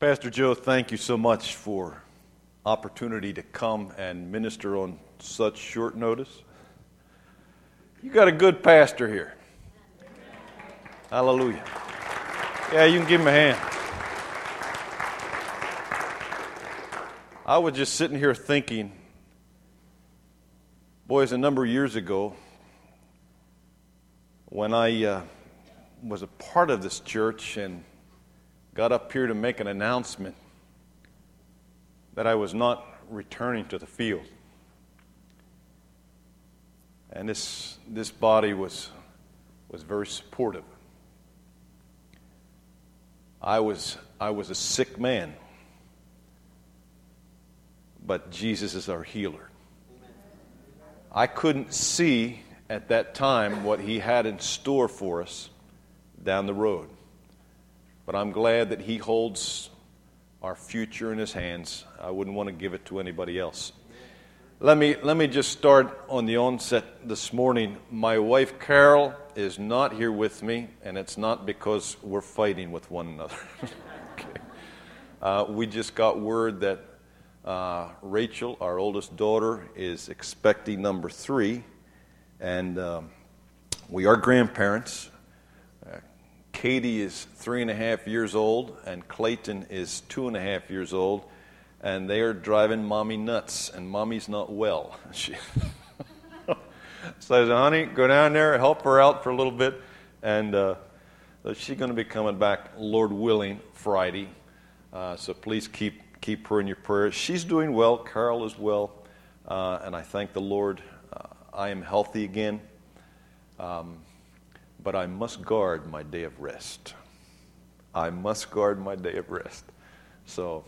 Pastor Joe, thank you so much for opportunity to come and minister on such short notice. You got a good pastor here. Hallelujah. Yeah, you can give him a hand. I was just sitting here thinking, boys, a number of years ago, when I uh, was a part of this church and got up here to make an announcement that I was not returning to the field. And this, this body was, was very supportive. I was, I was a sick man, but Jesus is our healer. I couldn't see at that time what He had in store for us down the road. But I'm glad that He holds our future in His hands. I wouldn't want to give it to anybody else. Let me, let me just start on the onset this morning. My wife Carol is not here with me, and it's not because we're fighting with one another. okay. uh, we just got word that uh, Rachel, our oldest daughter, is expecting number three, and um, we are grandparents. Katie is three and a half years old, and Clayton is two and a half years old, and they are driving mommy nuts, and mommy's not well. She says, honey, go down there, help her out for a little bit, and uh, she's going to be coming back, Lord willing, Friday. Uh, so please keep, keep her in your prayers. She's doing well, Carol is well, uh, and I thank the Lord. Uh, I am healthy again. Um, but I must guard my day of rest. I must guard my day of rest. So,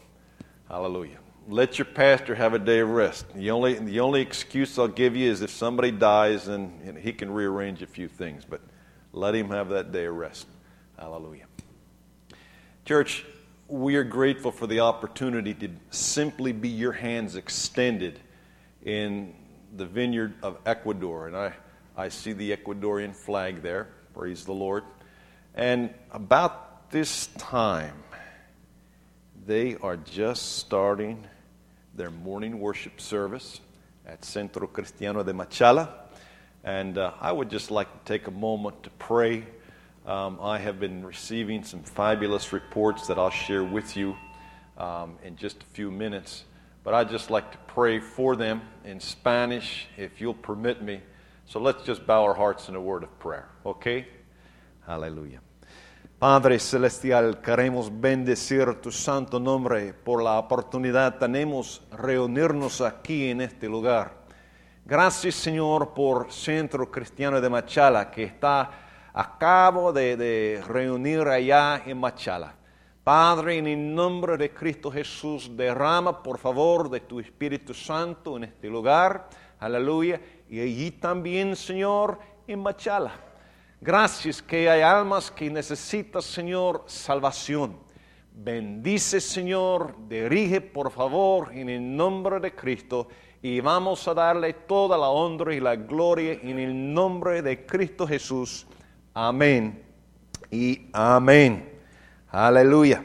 hallelujah. Let your pastor have a day of rest. The only, the only excuse I'll give you is if somebody dies and he can rearrange a few things, but let him have that day of rest. Hallelujah. Church, we are grateful for the opportunity to simply be your hands extended in the vineyard of Ecuador. And I, I see the Ecuadorian flag there. Praise the Lord. And about this time, they are just starting their morning worship service at Centro Cristiano de Machala. And uh, I would just like to take a moment to pray. Um, I have been receiving some fabulous reports that I'll share with you um, in just a few minutes. But I'd just like to pray for them in Spanish, if you'll permit me. So let's just bow our hearts in a word of prayer, okay? Aleluya. Padre Celestial, queremos bendecir tu santo nombre por la oportunidad tenemos reunirnos aquí en este lugar. Gracias Señor por Centro Cristiano de Machala que está a cabo de, de reunir allá en Machala. Padre, en el nombre de Cristo Jesús, derrama por favor de tu Espíritu Santo en este lugar. Aleluya y allí también, Señor, en Machala. Gracias que hay almas que necesitan, Señor, salvación. Bendice, Señor, dirige, por favor, en el nombre de Cristo. Y vamos a darle toda la honra y la gloria en el nombre de Cristo Jesús. Amén y amén. Hallelujah.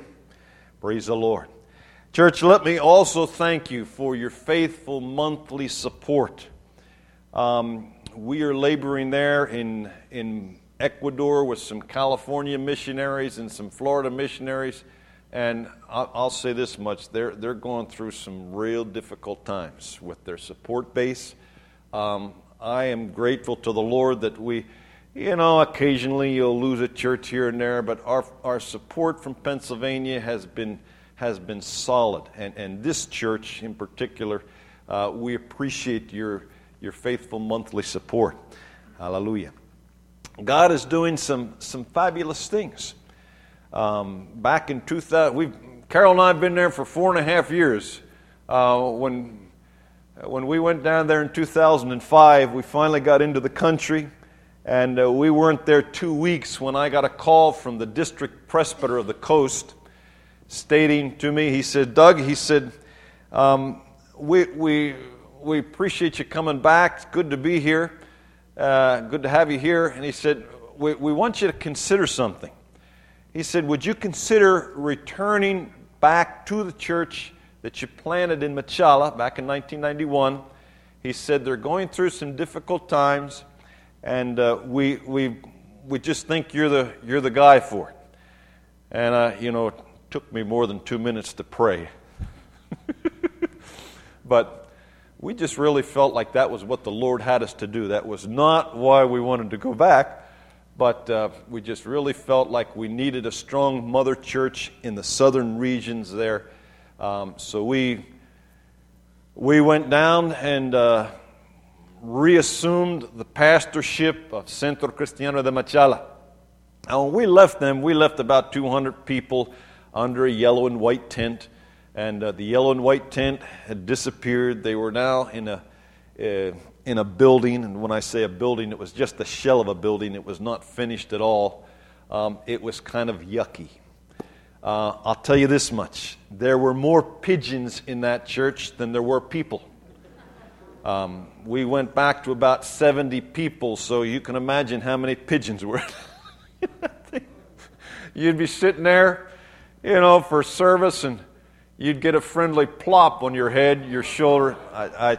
Praise the Lord. Church, let me also thank you for your faithful monthly support. Um, we are laboring there in, in Ecuador with some California missionaries and some Florida missionaries. And I'll, say this much they're, they're going through some real difficult times with their support base. Um, I am grateful to the Lord that we, you know, occasionally you'll lose a church here and there, but our, our support from Pennsylvania has been, has been solid. And, and this church in particular, uh, we appreciate your your faithful monthly support. Hallelujah. God is doing some, some fabulous things. Um, back in 2000, we've, Carol and I have been there for four and a half years. Uh, when, when we went down there in 2005, we finally got into the country, and uh, we weren't there two weeks when I got a call from the district presbyter of the coast stating to me, he said, Doug, he said, um, we, we, we appreciate you coming back. It's good to be here. Uh, good to have you here. And he said, we, we want you to consider something. He said, Would you consider returning back to the church that you planted in Machala back in 1991. He said they're going through some difficult times, and uh, we, we, we just think you're the, you're the guy for it. And, uh, you know, took me more than two minutes to pray. but we just really felt like that was what the Lord had us to do. That was not why we wanted to go back, but uh, we just really felt like we needed a strong mother church in the southern regions there. Um, so we, we went down and uh, reassumed the pastorship of Centro Cristiano de Machala. And when we left them, we left about 200 people under a yellow and white tent. And uh, the yellow and white tent had disappeared. They were now in a, uh, in a building. And when I say a building, it was just the shell of a building, it was not finished at all. Um, it was kind of yucky. Uh, I'll tell you this much there were more pigeons in that church than there were people. Um, we went back to about 70 people, so you can imagine how many pigeons were. you'd be sitting there, you know, for service, and you'd get a friendly plop on your head, your shoulder. I, I,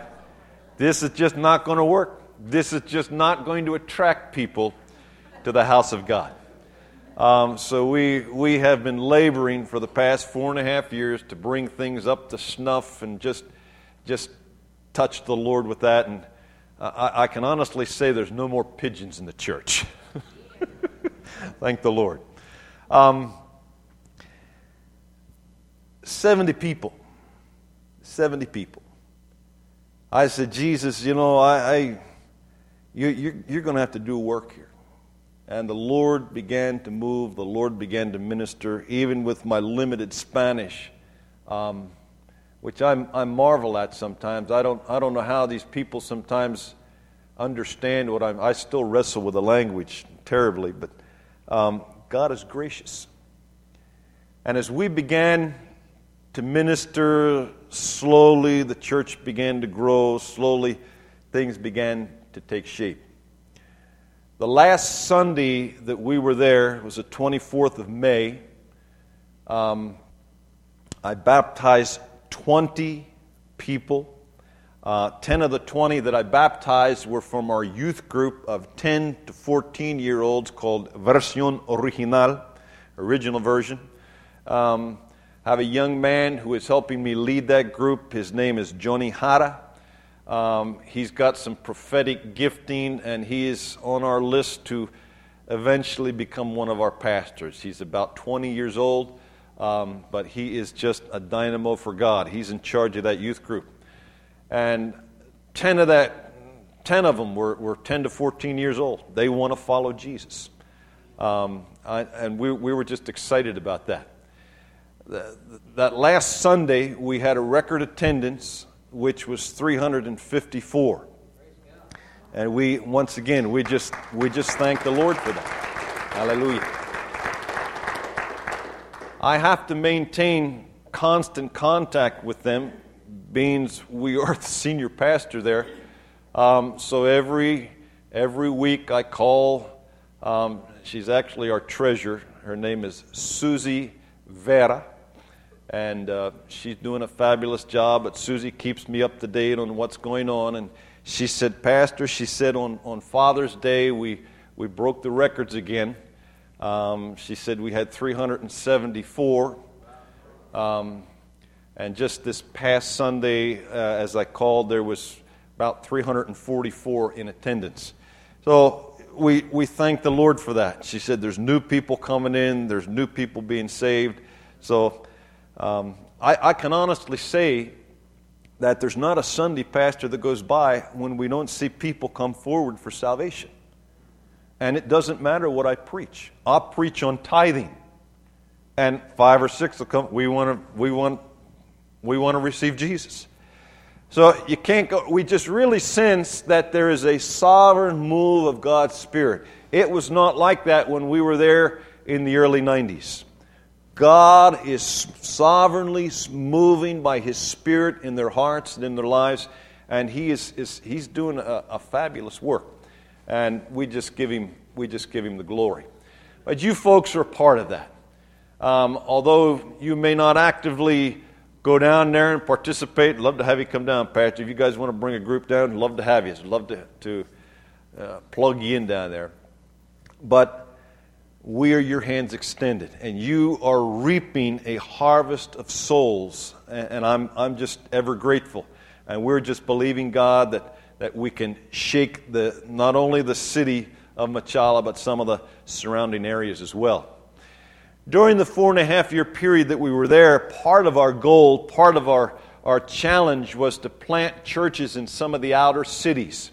this is just not going to work. This is just not going to attract people to the house of God. Um, so we, we have been laboring for the past four and a half years to bring things up to snuff and just, just touch the Lord with that. And I, I can honestly say there's no more pigeons in the church. Thank the Lord. Um, 70 people. 70 people. I said, Jesus, you know, I, I you, you're, you're going to have to do work here. And the Lord began to move, the Lord began to minister, even with my limited Spanish, um, which I'm, I marvel at sometimes. I don't, I don't know how these people sometimes understand what I'm, I still wrestle with the language terribly, but um, God is gracious. And as we began to minister slowly, the church began to grow. Slowly, things began to take shape. The last Sunday that we were there was the 24th of May. Um, I baptized 20 people. Uh, 10 of the 20 that I baptized were from our youth group of 10 to 14 year olds called Versión Original, original version. Um, have a young man who is helping me lead that group. His name is Johnny Hara. Um, he's got some prophetic gifting, and he is on our list to eventually become one of our pastors. He's about 20 years old, um, but he is just a dynamo for God. He's in charge of that youth group and 10 of that 10 of them were, were 10 to 14 years old they want to follow jesus um, I, and we, we were just excited about that that last sunday we had a record attendance which was 354 and we once again we just we just thank the lord for that hallelujah i have to maintain constant contact with them Beans, we are the senior pastor there. Um, so every every week I call. Um, she's actually our treasurer. Her name is Susie Vera, and uh, she's doing a fabulous job. But Susie keeps me up to date on what's going on. And she said, Pastor, she said on on Father's Day we we broke the records again. Um, she said we had 374. Um, and just this past Sunday, uh, as I called, there was about 344 in attendance. So we, we thank the Lord for that. She said there's new people coming in, there's new people being saved. So um, I, I can honestly say that there's not a Sunday pastor that goes by when we don't see people come forward for salvation. And it doesn't matter what I preach. I'll preach on tithing. And five or six will come. We want to, we want we want to receive Jesus. So you can't go, we just really sense that there is a sovereign move of God's Spirit. It was not like that when we were there in the early 90s. God is sovereignly moving by His Spirit in their hearts and in their lives, and He is, is He's doing a, a fabulous work. And we just give Him we just give Him the glory. But you folks are part of that. Um, although you may not actively go down there and participate, love to have you come down, Pastor. If you guys want to bring a group down, love to have you. love to, to uh, plug you in down there. But we are your hands extended, and you are reaping a harvest of souls. And, I'm, I'm just ever grateful. And we're just believing, God, that, that we can shake the, not only the city of Machala, but some of the surrounding areas as well. During the four and a half year period that we were there, part of our goal, part of our, our challenge was to plant churches in some of the outer cities.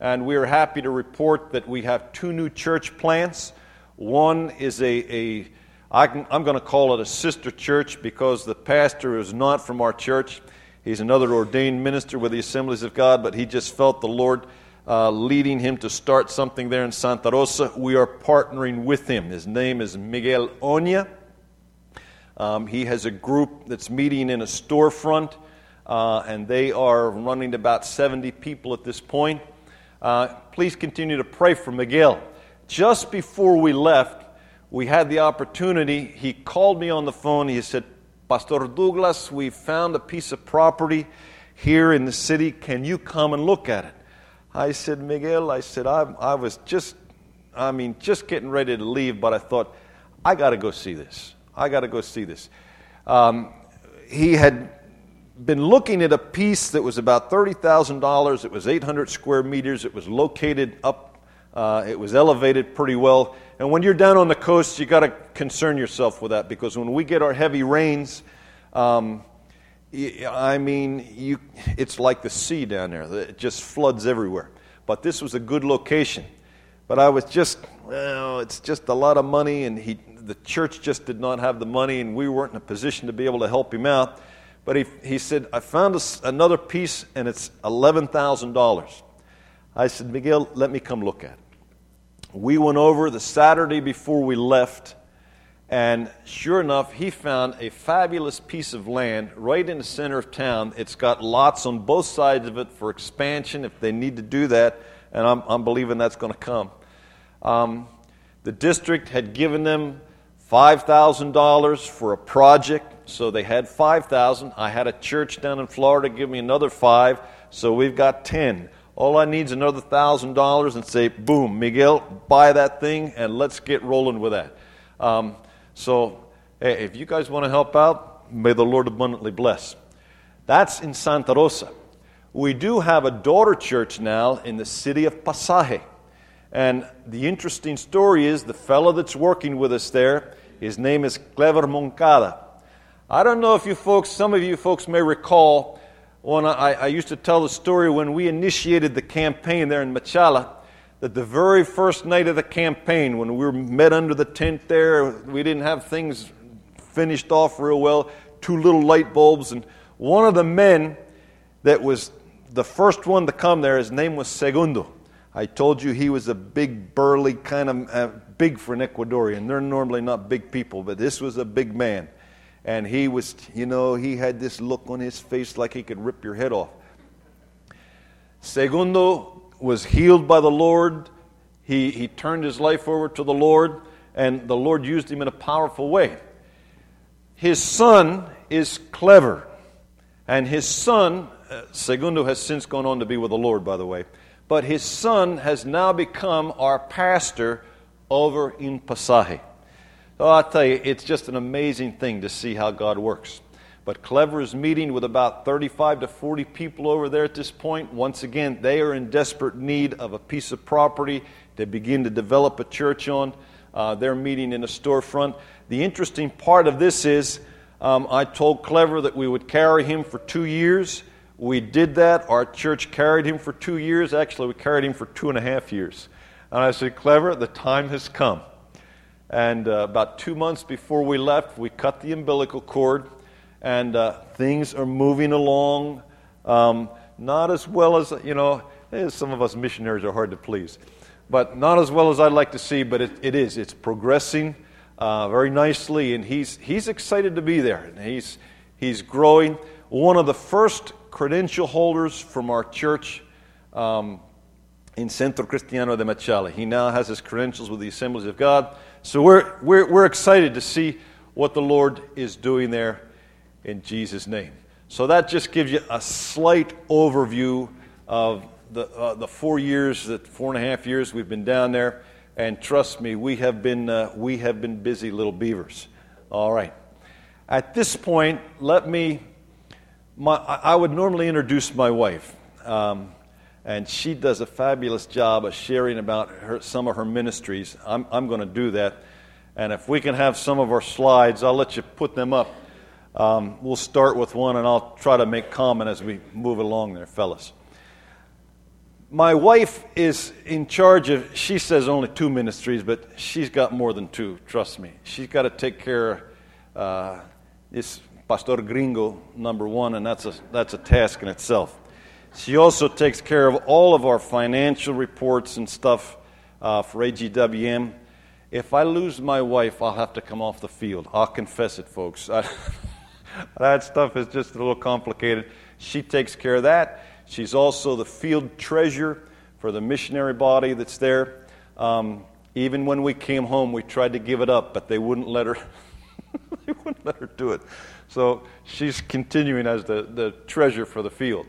And we are happy to report that we have two new church plants. One is a, a I can, I'm going to call it a sister church because the pastor is not from our church. He's another ordained minister with the Assemblies of God, but he just felt the Lord uh, leading him to start something there in Santa Rosa. We are partnering with him. His name is Miguel Oña. Um, he has a group that's meeting in a storefront, uh, and they are running about 70 people at this point. Uh, please continue to pray for Miguel. Just before we left, we had the opportunity. He called me on the phone. He said, Pastor Douglas, we found a piece of property here in the city. Can you come and look at it? I said, Miguel, I said, I, I was just, I mean, just getting ready to leave, but I thought, I got to go see this. I got to go see this. Um, he had been looking at a piece that was about $30,000. It was 800 square meters. It was located up, uh, it was elevated pretty well. And when you're down on the coast, you got to concern yourself with that because when we get our heavy rains, um, I mean, you, it's like the sea down there. It just floods everywhere. But this was a good location. But I was just, well, it's just a lot of money, and he, the church just did not have the money, and we weren't in a position to be able to help him out. But he, he said, I found another piece and it's $11,000. I said, Miguel, let me come look at it. We went over the Saturday before we left, and sure enough, he found a fabulous piece of land right in the center of town. It's got lots on both sides of it for expansion if they need to do that, and I'm, I'm believing that's going to come. Um, the district had given them $5,000 for a project so they had 5,000. I had a church down in Florida give me another 5, so we've got 10. All I need is another $1,000 and say, boom, Miguel, buy that thing and let's get rolling with that. Um, so, hey, if you guys want to help out, may the Lord abundantly bless. That's in Santa Rosa. We do have a daughter church now in the city of Pasaje. And the interesting story is the fellow that's working with us there, his name is Clever Moncada. I don't know if you folks, some of you folks may recall, when I, I used to tell the story when we initiated the campaign there in Machala, that the very first night of the campaign, when we were met under the tent there, we didn't have things finished off real well, two little light bulbs, and one of the men that was the first one to come there, his name was Segundo. I told you he was a big, burly, kind of uh, big for an Ecuadorian. They're normally not big people, but this was a big man and he was, you know, he had this look on his face like he could rip your head off. Segundo was healed by the Lord. He, he turned his life over to the Lord, and the Lord used him in a powerful way. His son is Clever, and his son, uh, Segundo has since gone on to be with the Lord, by the way, but his son has now become our pastor over in Pasaje. Oh, I'll tell you, it's just an amazing thing to see how God works. But Clever is meeting with about 35 to 40 people over there at this point. Once again, they are in desperate need of a piece of property to begin to develop a church on. Uh, they're meeting in a storefront. The interesting part of this is um, I told Clever that we would carry him for two years. We did that. Our church carried him for two years. Actually, we carried him for two and a half years. And I said, Clever, the time has come. And uh, about two months before we left, we cut the umbilical cord, and uh, things are moving along. Um, not as well as, you know, eh, some of us missionaries are hard to please, but not as well as I'd like to see, but it, it is. It's progressing uh, very nicely, and he's, he's excited to be there. And he's, he's growing. One of the first credential holders from our church um, in Centro Cristiano de Machala. He now has his credentials with the Assemblies of God. So we're, we're, we're excited to see what the Lord is doing there in Jesus' name. So that just gives you a slight overview of the, uh, the four years, the four and a half years we've been down there. And trust me, we have been, uh, we have been busy little beavers. All right. At this point, let me, my, I would normally introduce my wife. Um, and she does a fabulous job of sharing about her, some of her ministries. I'm, I'm going to do that. And if we can have some of our slides, I'll let you put them up. Um, we'll start with one, and I'll try to make comment as we move along there, fellas. My wife is in charge of, she says only two ministries, but she's got more than two, trust me. She's got to take care of uh, this Pastor Gringo, number one, and that's a, that's a task in itself. She also takes care of all of our financial reports and stuff uh, for AGWM. If I lose my wife, I'll have to come off the field. I'll confess it, folks. that stuff is just a little complicated. She takes care of that. She's also the field treasurer for the missionary body that's there. Um, even when we came home, we tried to give it up, but they wouldn't let her. they wouldn't let her do it. So she's continuing as the, the treasurer for the field.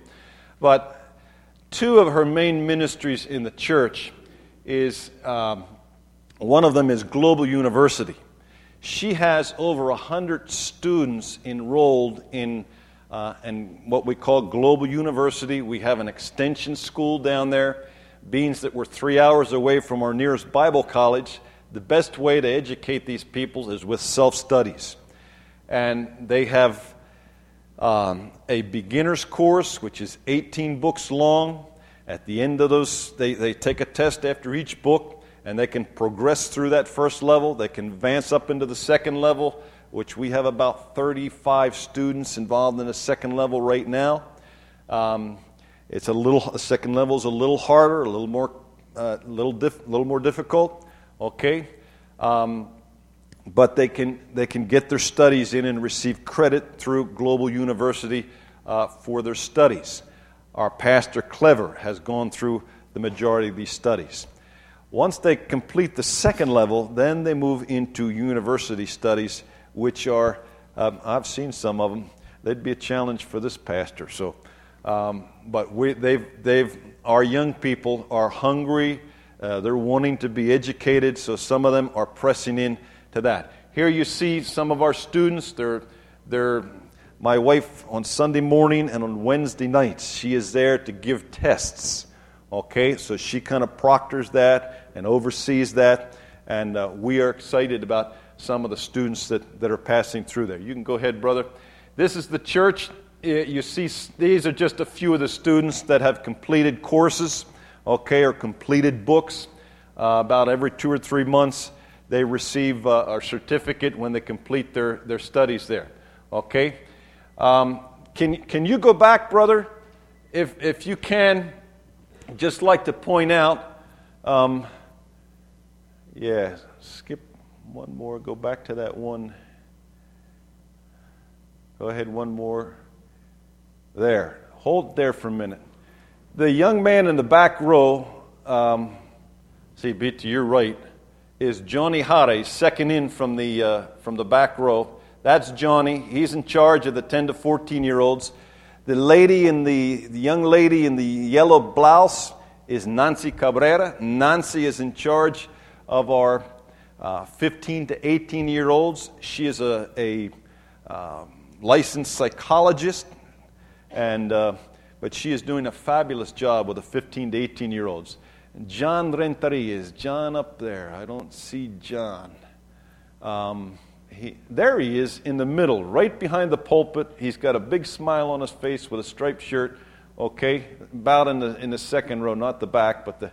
But two of her main ministries in the church is um, one of them is Global University. She has over 100 students enrolled in, uh, in what we call Global University. We have an extension school down there. Means that we're three hours away from our nearest Bible college. The best way to educate these people is with self studies. And they have um, a beginner's course, which is 18 books long. At the end of those, they, they take a test after each book, and they can progress through that first level. They can advance up into the second level, which we have about 35 students involved in the second level right now. Um, it's a little, the second level is a little harder, a little more, uh, little, dif- little more difficult. Okay. Um, but they can, they can get their studies in and receive credit through Global University uh, for their studies. Our pastor, Clever, has gone through the majority of these studies. Once they complete the second level, then they move into university studies, which are, um, I've seen some of them, they'd be a challenge for this pastor. So, um, but we, they've, they've, our young people are hungry, uh, they're wanting to be educated, so some of them are pressing in to that. Here you see some of our students. They're, they're my wife on Sunday morning and on Wednesday nights. She is there to give tests. Okay, so she kind of proctors that and oversees that. And uh, we are excited about some of the students that, that are passing through there. You can go ahead, brother. This is the church. You see, these are just a few of the students that have completed courses, okay, or completed books uh, about every two or three months they receive uh, a certificate when they complete their, their studies there. Okay? Um, can, can you go back, brother? If, if you can, just like to point out, um, yeah, skip one more, go back to that one. Go ahead, one more. There. Hold there for a minute. The young man in the back row, um, see, be to your right is Johnny Hare, second in from the, uh, from the back row. That's Johnny. He's in charge of the 10 to 14 year olds. The lady in the, the young lady in the yellow blouse is Nancy Cabrera. Nancy is in charge of our uh, 15 to 18 year olds. She is a, a uh, licensed psychologist, and, uh, but she is doing a fabulous job with the 15 to 18 year olds. John Renteria is John up there. I don't see John. Um, he, there he is in the middle, right behind the pulpit. He's got a big smile on his face with a striped shirt. Okay, about in the in the second row, not the back, but the.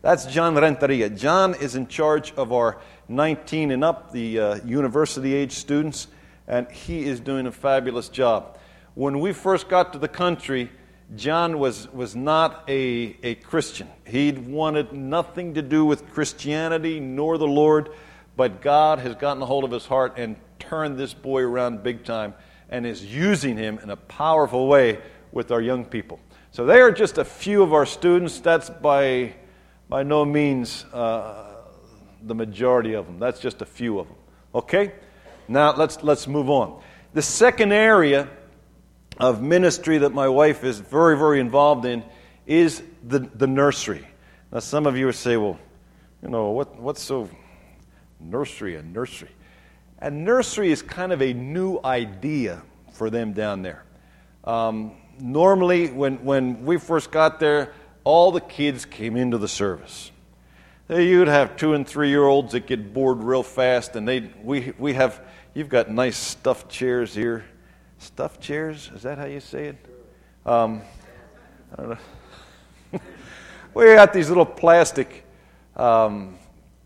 That's John Renteria. John is in charge of our 19 and up, the uh, university age students, and he is doing a fabulous job. When we first got to the country, John was, was not a, a Christian. He wanted nothing to do with Christianity nor the Lord, but God has gotten a hold of his heart and turned this boy around big time and is using him in a powerful way with our young people. So they are just a few of our students. That's by, by no means uh, the majority of them. That's just a few of them. Okay? Now let's, let's move on. The second area of ministry that my wife is very, very involved in is the, the nursery. Now, some of you would say, well, you know, what, what's so nursery and nursery? And nursery is kind of a new idea for them down there. Um, normally, when, when we first got there, all the kids came into the service. You'd have two and three year olds that get bored real fast, and they we we have you've got nice stuffed chairs here, stuffed chairs. Is that how you say it? Um, I don't know. we got these little plastic um,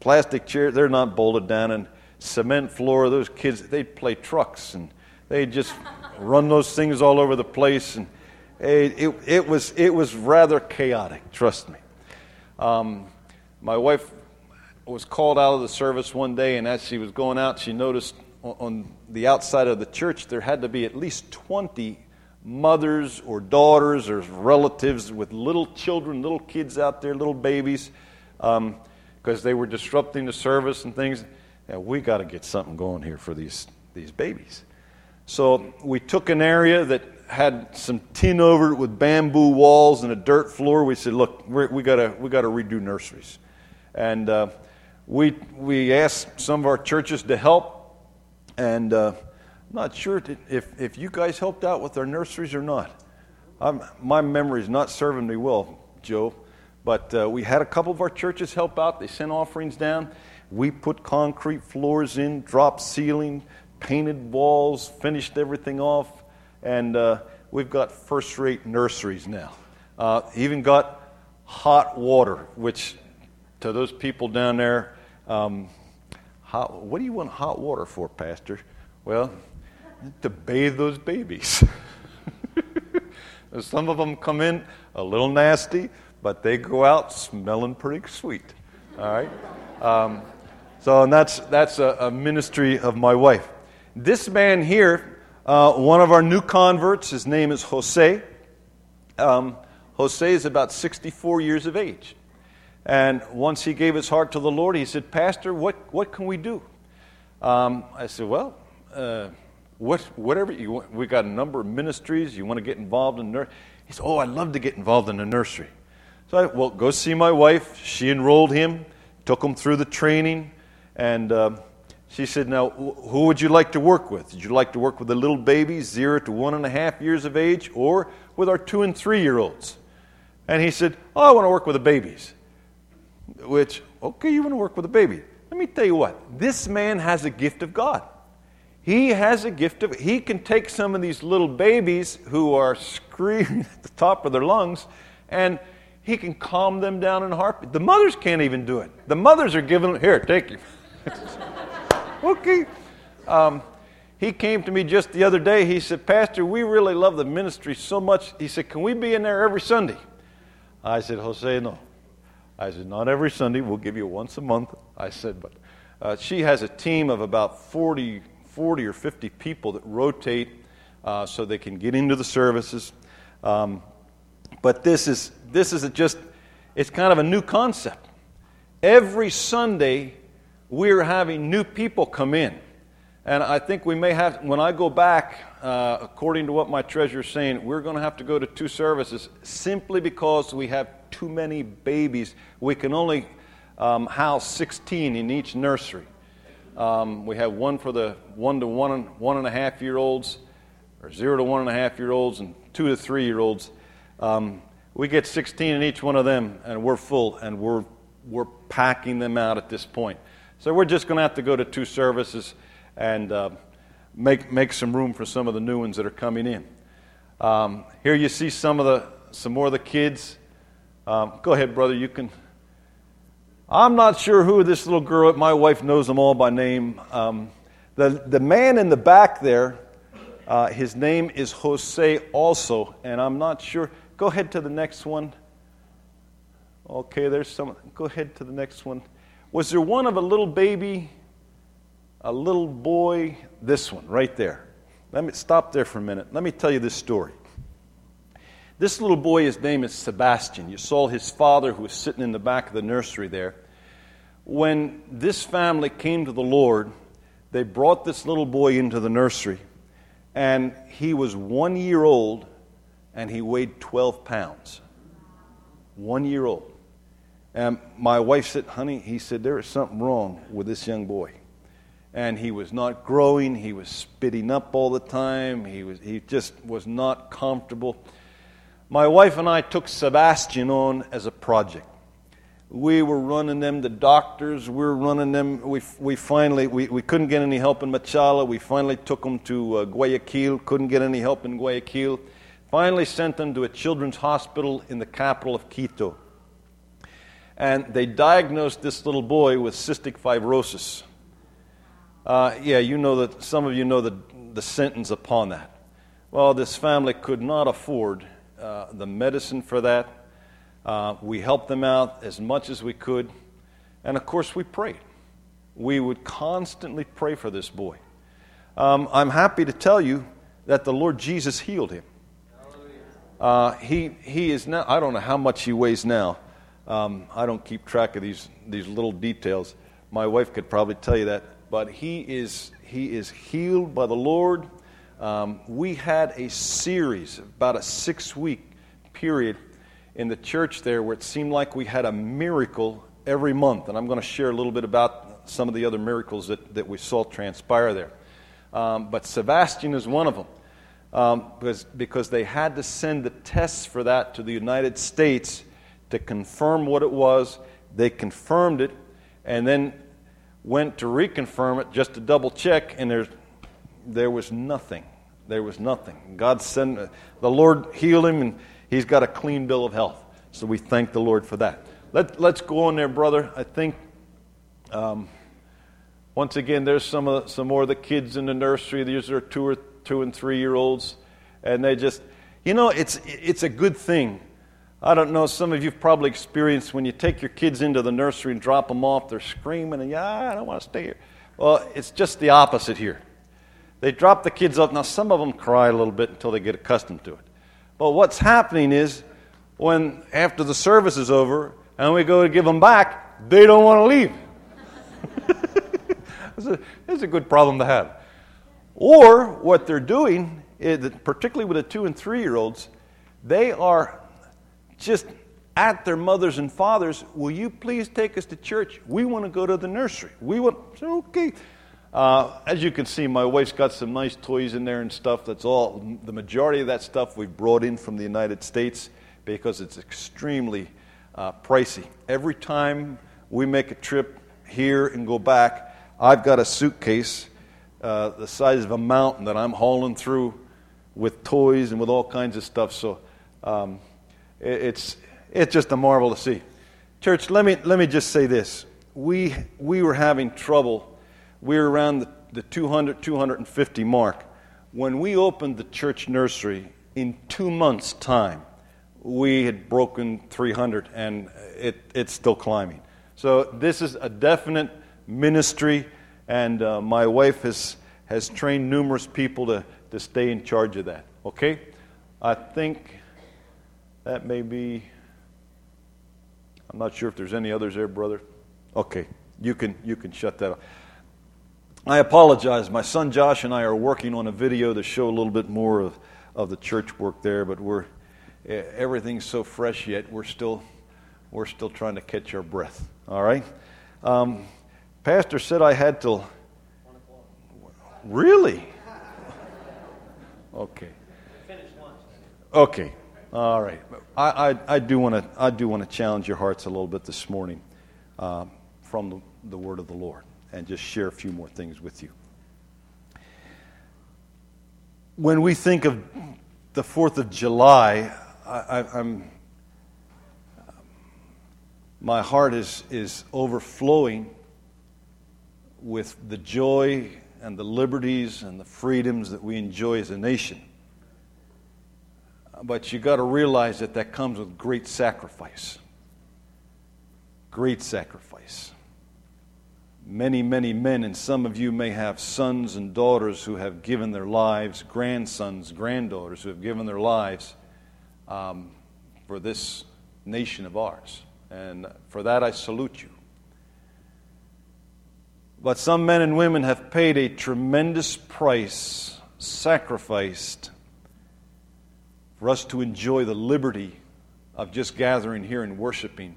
plastic chairs. They're not bolted down, and cement floor. Those kids they play trucks, and they just run those things all over the place, and it, it, it was it was rather chaotic. Trust me. Um, my wife was called out of the service one day, and as she was going out, she noticed on the outside of the church there had to be at least 20 mothers or daughters or relatives with little children, little kids out there, little babies, because um, they were disrupting the service and things. Yeah, we got to get something going here for these, these babies. So we took an area that had some tin over it with bamboo walls and a dirt floor. We said, look, we got we got to redo nurseries. And uh, we, we asked some of our churches to help, and uh, I'm not sure if, if you guys helped out with our nurseries or not. I'm, my memory is not serving me well, Joe, but uh, we had a couple of our churches help out. They sent offerings down. We put concrete floors in, drop ceiling, painted walls, finished everything off, and uh, we've got first rate nurseries now. Uh, even got hot water, which to those people down there, um, hot, what do you want hot water for, Pastor? Well, to bathe those babies. Some of them come in a little nasty, but they go out smelling pretty sweet. All right? Um, so, and that's, that's a, a, ministry of my wife. This man here, uh, one of our new converts, his name is Jose. Um, Jose is about 64 years of age. And once he gave his heart to the Lord, he said, Pastor, what, what can we do? Um, I said, Well, uh, what, whatever you want. We got a number of ministries. You want to get involved in nursery? He said, Oh, I'd love to get involved in a nursery. So I, said, well, go see my wife. She enrolled him, took him through the training, and uh, she said, Now, who would you like to work with? Would you like to work with the little babies, zero to one and a half years of age, or with our two and three year olds? And he said, Oh, I want to work with the babies. Which, okay, you want to work with a baby. Let me tell you what, this man has a gift of God. He has a gift of, he can take some of these little babies who are screaming at the top of their lungs and he can calm them down in a heartbeat. The mothers can't even do it. The mothers are giving, here, take you. okay. Um, he came to me just the other day. He said, Pastor, we really love the ministry so much. He said, Can we be in there every Sunday? I said, Jose, no. I said, Not every Sunday. We'll give you once a month. I said, But uh, she has a team of about 40, 40 or 50 people that rotate uh, so they can get into the services. Um, but this is, this is just, it's kind of a new concept. Every Sunday, we're having new people come in. And I think we may have, when I go back, uh, according to what my treasurer is saying, we're going to have to go to two services simply because we have too many babies. We can only um, house 16 in each nursery. Um, we have one for the one to one and, one and a half year olds, or zero to one and a half year olds, and two to three year olds. Um, we get 16 in each one of them, and we're full, and we're, we're packing them out at this point. So we're just going to have to go to two services and uh, make, make some room for some of the new ones that are coming in. Um, here you see some of the some more of the kids. Um, go ahead, brother. You can. I'm not sure who this little girl. My wife knows them all by name. Um, the the man in the back there, uh, his name is Jose also, and I'm not sure. Go ahead to the next one. Okay, there's some. Go ahead to the next one. Was there one of a little baby, a little boy? This one right there. Let me stop there for a minute. Let me tell you this story. This little boy, his name is Sebastian. You saw his father who was sitting in the back of the nursery there. When this family came to the Lord, they brought this little boy into the nursery, and he was one year old and he weighed 12 pounds. One year old. And my wife said, Honey, he said, there is something wrong with this young boy. And he was not growing. He was spitting up all the time. He, was, he just was not comfortable. My wife and I took Sebastian on as a project. We were running them to doctors. We were running them. We, we finally, we, we couldn't get any help in Machala. We finally took them to uh, Guayaquil. Couldn't get any help in Guayaquil. Finally sent them to a children's hospital in the capital of Quito. And they diagnosed this little boy with cystic fibrosis. Uh, yeah, you know that, some of you know the, the sentence upon that. Well, this family could not afford uh, the medicine for that uh, we helped them out as much as we could. And of course, we prayed. We would constantly pray for this boy. Um, I'm happy to tell you that the Lord Jesus healed him. Uh, he, he is now, I don't know how much he weighs now. Um, I don't keep track of these, these little details. My wife could probably tell you that. But he is, he is healed by the Lord. Um, we had a series, about a six week period, in the church there where it seemed like we had a miracle every month. And I'm going to share a little bit about some of the other miracles that, that we saw transpire there. Um, but Sebastian is one of them um, because, because they had to send the tests for that to the United States to confirm what it was. They confirmed it and then went to reconfirm it just to double check, and there's, there was nothing. There was nothing. God sent, the Lord healed him and he's got a clean bill of health. So we thank the Lord for that. Let, let's go on there, brother. I think, um, once again, there's some, of, some more of the kids in the nursery. These are two, or, two and three year olds. And they just, you know, it's, it's a good thing. I don't know, some of you've probably experienced when you take your kids into the nursery and drop them off, they're screaming and, yeah, I don't want to stay here. Well, it's just the opposite here. They drop the kids off. Now, some of them cry a little bit until they get accustomed to it. But what's happening is when after the service is over and we go to give them back, they don't want to leave. it's, a, it's a good problem to have. Or what they're doing, eh, is, particularly with the two and three year olds, they are just at their mothers and fathers, will you please take us to church? We want to go to the nursery. We want, okay. Uh, as you can see, my wife's got some nice toys in there and stuff. That's all. The majority of that stuff we've brought in from the United States because it's extremely uh, pricey. Every time we make a trip here and go back, I've got a suitcase uh, the size of a mountain that I'm hauling through with toys and with all kinds of stuff. So um, it's it's just a marvel to see. Church, let me let me just say this: we we were having trouble we were around the, the 200, 250 mark. When we opened the church nursery, in two months' time, we had broken 300 and it, it's still climbing. So, this is a definite ministry, and uh, my wife has, has trained numerous people to, to stay in charge of that. Okay? I think that may be. I'm not sure if there's any others there, brother. Okay, you can, you can shut that off. I apologize. My son Josh and I are working on a video to show a little bit more of, of the church work there, but we're everything's so fresh yet. We're still we're still trying to catch our breath. All right. Um, Pastor said I had till. Really? Okay. Okay. All right. I, I, I do want to I do want to challenge your hearts a little bit this morning uh, from the, the word of the Lord and just share a few more things with you. When we think of the 4th of July, I, am my heart is, is overflowing with the joy and the liberties and the freedoms that we enjoy as a nation. But you got to realize that that comes with great sacrifice. Great sacrifice many, many men, and some of you may have sons and daughters who have given their lives, grandsons, granddaughters who have given their lives um, for this nation of ours. And for that, I salute you. But some men and women have paid a tremendous price, sacrificed, for us to enjoy the liberty of just gathering here and worshiping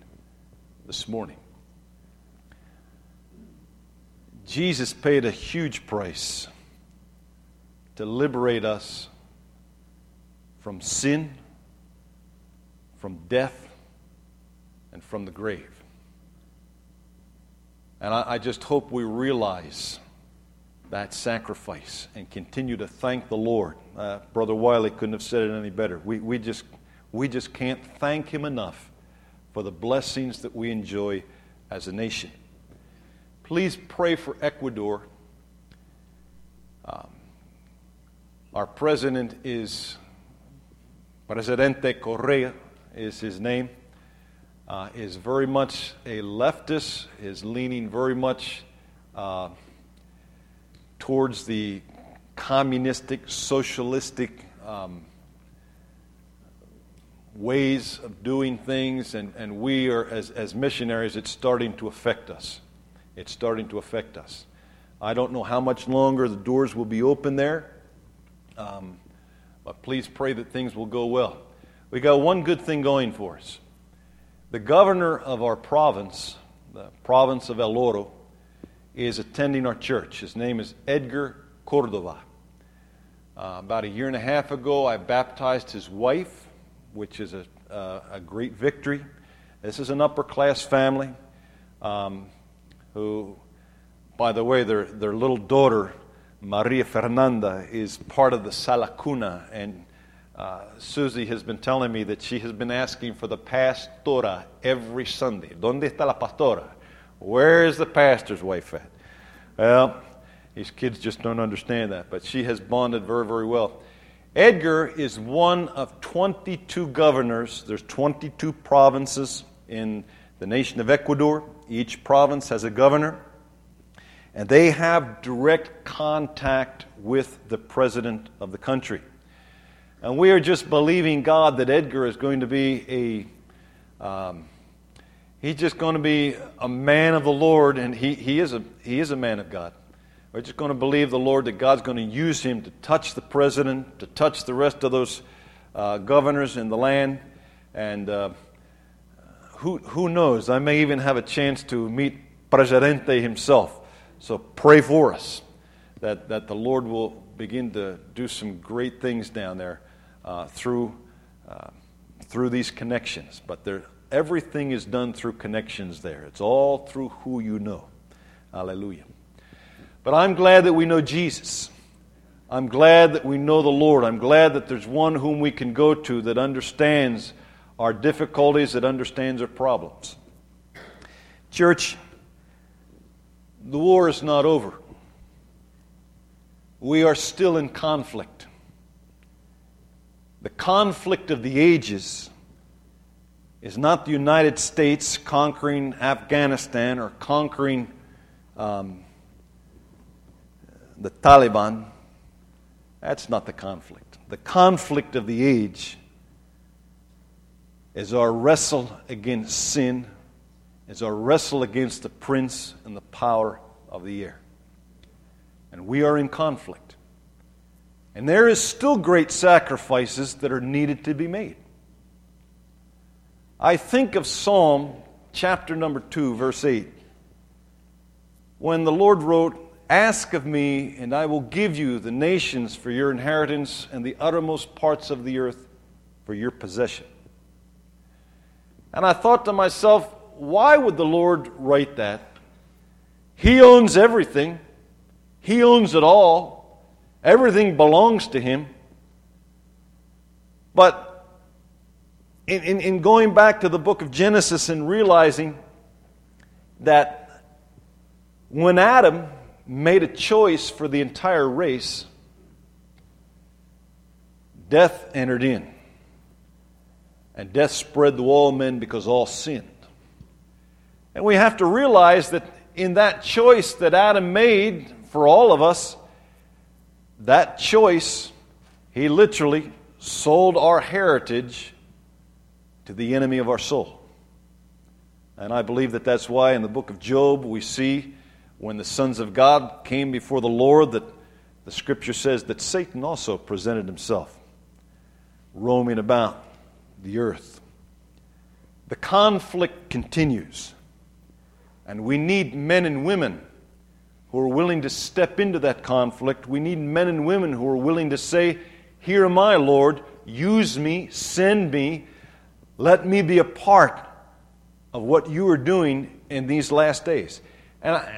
this morning. Jesus paid a huge price to liberate us from sin, from death, and from the grave. And I, I, just hope we realize that sacrifice and continue to thank the Lord. Uh, Brother Wiley couldn't have said it any better. We, we, just, we just can't thank him enough for the blessings that we enjoy as a nation. Please pray for Ecuador. Um, our president is Presidente Correa is his name. Uh, is very much a leftist. Is leaning very much uh, towards the communistic, socialistic um, ways of doing things, and, and we are, as, as missionaries, it's starting to affect us. It's starting to affect us. I don't know how much longer the doors will be open there, um, but please pray that things will go well. We got one good thing going for us. The governor of our province, the province of El Oro, is attending our church. His name is Edgar Cordova. Uh, about a year and a half ago, I baptized his wife, which is a, uh, a great victory. This is an upper class family. Um, who, by the way, their, their little daughter, Maria Fernanda, is part of the Sala Cuna. And uh, Susie has been telling me that she has been asking for the pastora every Sunday. ¿Dónde está la pastora? Where is the pastor's wife at? Well, these kids just don't understand that, but she has bonded very, very well. Edgar is one of 22 governors. There's 22 provinces in the nation of Ecuador. Each province has a governor, and they have direct contact with the president of the country. And we are just believing God that Edgar is going to be a. Um, he's just going to be a man of the Lord, and he, he, is a, he is a man of God. We're just going to believe the Lord that God's going to use him to touch the president, to touch the rest of those uh, governors in the land, and uh, who, who knows? I may even have a chance to meet Presidente himself. So pray for us that, that the Lord will begin to do some great things down there uh, through, uh, through these connections. But there, everything is done through connections there, it's all through who you know. Hallelujah. But I'm glad that we know Jesus. I'm glad that we know the Lord. I'm glad that there's one whom we can go to that understands our difficulties, that understands our problems. Church, the war is not over. We are still in conflict. The conflict of the ages is not the United States conquering Afghanistan or conquering um, the Taliban. That's not the conflict. The conflict of the age is our wrestle against sin, is our wrestle against the prince and the power of the air. And we are in conflict. And there is still great sacrifices that are needed to be made. I think of Psalm chapter number 2, verse 8, when the Lord wrote, Ask of me, and I will give you the nations for your inheritance and the uttermost parts of the earth for your possession. And I thought to myself, why would the Lord write that? He owns everything, He owns it all, everything belongs to Him. But in, in, in, going back to the book of Genesis and realizing that when Adam made a choice for the entire race, death entered in. And death spread to all men because all sinned. And we have to realize that in that choice that Adam made for all of us, that choice, he literally sold our heritage to the enemy of our soul. And I believe that that's why in the book of Job we see when the sons of God came before the Lord, that the scripture says that Satan also presented himself, roaming about the earth. The conflict continues, and we need men and women who are willing to step into that conflict. We need men and women who are willing to say, Here am I, Lord, use me, send me, let me be a part of what you are doing in these last days. And I,